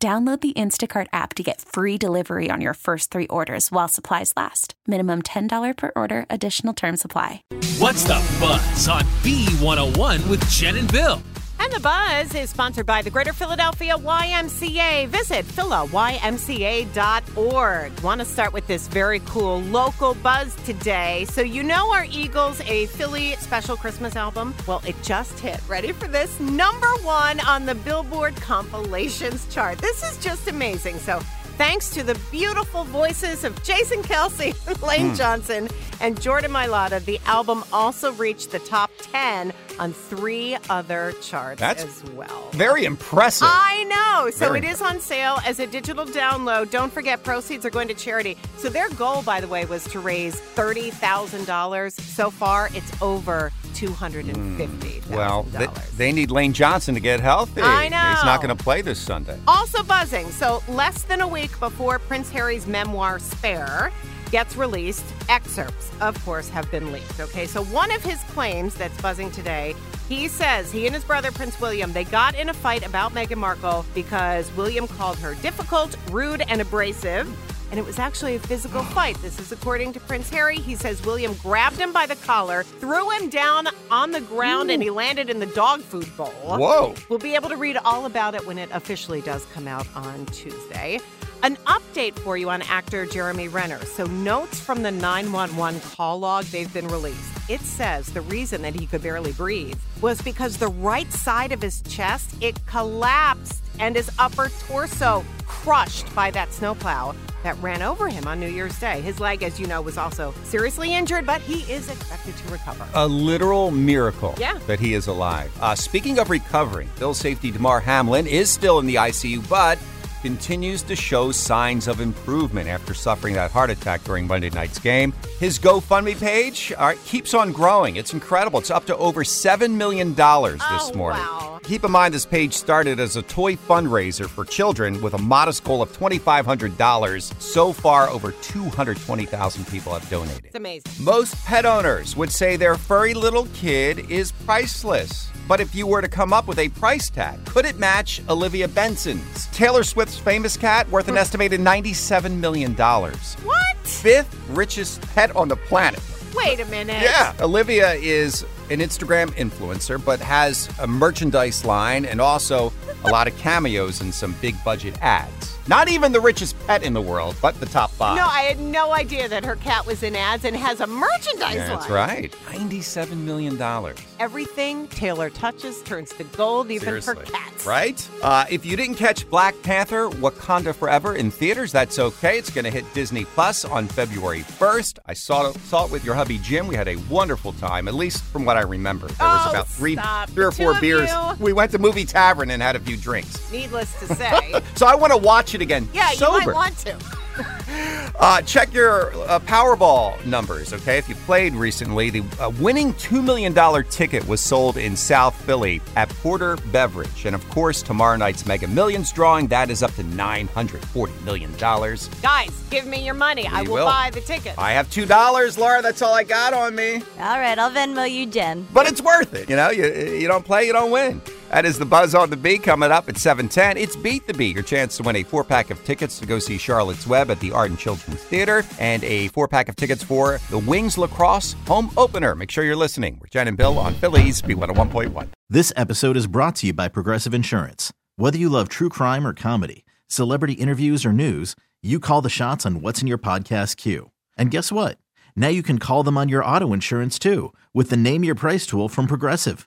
Download the Instacart app to get free delivery on your first three orders while supplies last. Minimum $10 per order, additional term supply. What's the buzz on B101 with Jen and Bill? And the buzz is sponsored by the Greater Philadelphia YMCA. Visit philaymca.org. Want to start with this very cool local buzz today. So, you know our Eagles, a Philly special Christmas album? Well, it just hit. Ready for this? Number one on the Billboard compilations chart. This is just amazing. So, Thanks to the beautiful voices of Jason Kelce, Lane Hmm. Johnson, and Jordan Mailata, the album also reached the top 10 on three other charts That's as well. Very impressive. I know. So Very it is on sale as a digital download. Don't forget, proceeds are going to charity. So their goal, by the way, was to raise $30,000. So far, it's over $250,000. Hmm. well, they, they need Lane Johnson to get healthy. I know. He's not going to play this Sunday. Also buzzing. So, less than a week before Prince Harry's memoir, Spare, gets released, excerpts, of course, have been leaked. Okay, so one of his claims that's buzzing today, he says he and his brother, Prince William, they got in a fight about Meghan Markle because William called her difficult, rude, and abrasive. And it was actually a physical fight. This is according to Prince Harry. He says William grabbed him by the collar, threw him down on the ground, and he landed in the dog food bowl. Whoa. We'll be able to read all about it when it officially does come out on Tuesday. An update for you on actor Jeremy Renner. So, notes from the 911 call log, they've been released. It says the reason that he could barely breathe was because the right side of his chest, it collapsed and his upper torso crushed by that snowplow that ran over him on New Year's Day. His leg, as you know, was also seriously injured, but he is expected to recover. A literal miracle Yeah. that he is alive. Uh, speaking of recovering, Bill safety Damar Hamlin is still in the ICU, but continues to show signs of improvement after suffering that heart attack during Monday night's game. His GoFundMe page right, keeps on growing. It's incredible. It's up to over $7 million this Oh, morning. wow. Keep in mind, this page started as a toy fundraiser for children with a modest goal of $2,500. So far, over 220,000 people have donated. It's amazing. Most pet owners would say their furry little kid is priceless. But if you were to come up with a price tag, could it match Olivia Benson's? Taylor Swift's famous cat, worth an hmm. estimated $97 million. What? Fifth richest pet on the planet. Wait a minute. Yeah. Olivia is an Instagram influencer, but has a merchandise line and also a lot of cameos in some big budget ads. Not even the richest pet in the world, but the top five. No, I had no idea that her cat was in ads and has a merchandise Yeah, That's line. right. $97 million. Everything Taylor touches turns to gold, even Seriously. for cats. Right? Uh, if you didn't catch Black Panther Wakanda Forever in theaters, that's okay. It's going to hit Disney Plus on February 1st. I saw it, saw it with your hubby Jim. We had a wonderful time, at least from what I remember. There was Oh, about three, stop. three or two four beers. you. We went to Movie Tavern and had a few drinks. Needless to say. So I want to watch it again. yeah, sober. you might want to. Uh, check your uh, Powerball numbers, okay? If you played recently, the uh, winning $2 million ticket was sold in South Philly at Porter Beverage. And of course, tomorrow night's Mega Millions drawing, that is up to $940 million. Guys, give me your money. I will, will. buy the ticket. I have $2, Laura. That's all I got on me. All right, I'll Venmo you, Jen. But it's worth it. You know, you, you don't play, you don't win. That is the Buzz on the Beat coming up at 710. It's Beat the Beat, your chance to win a four-pack of tickets to go see Charlotte's Web at the Arden Children's Theater and a four-pack of tickets for the Wings Lacrosse home opener. Make sure you're listening. We're Jen and Bill on Philly's B101.1. This episode is brought to you by Progressive Insurance. Whether you love true crime or comedy, celebrity interviews or news, you call the shots on what's in your podcast queue. And guess what? Now you can call them on your auto insurance too with the Name Your Price tool from Progressive.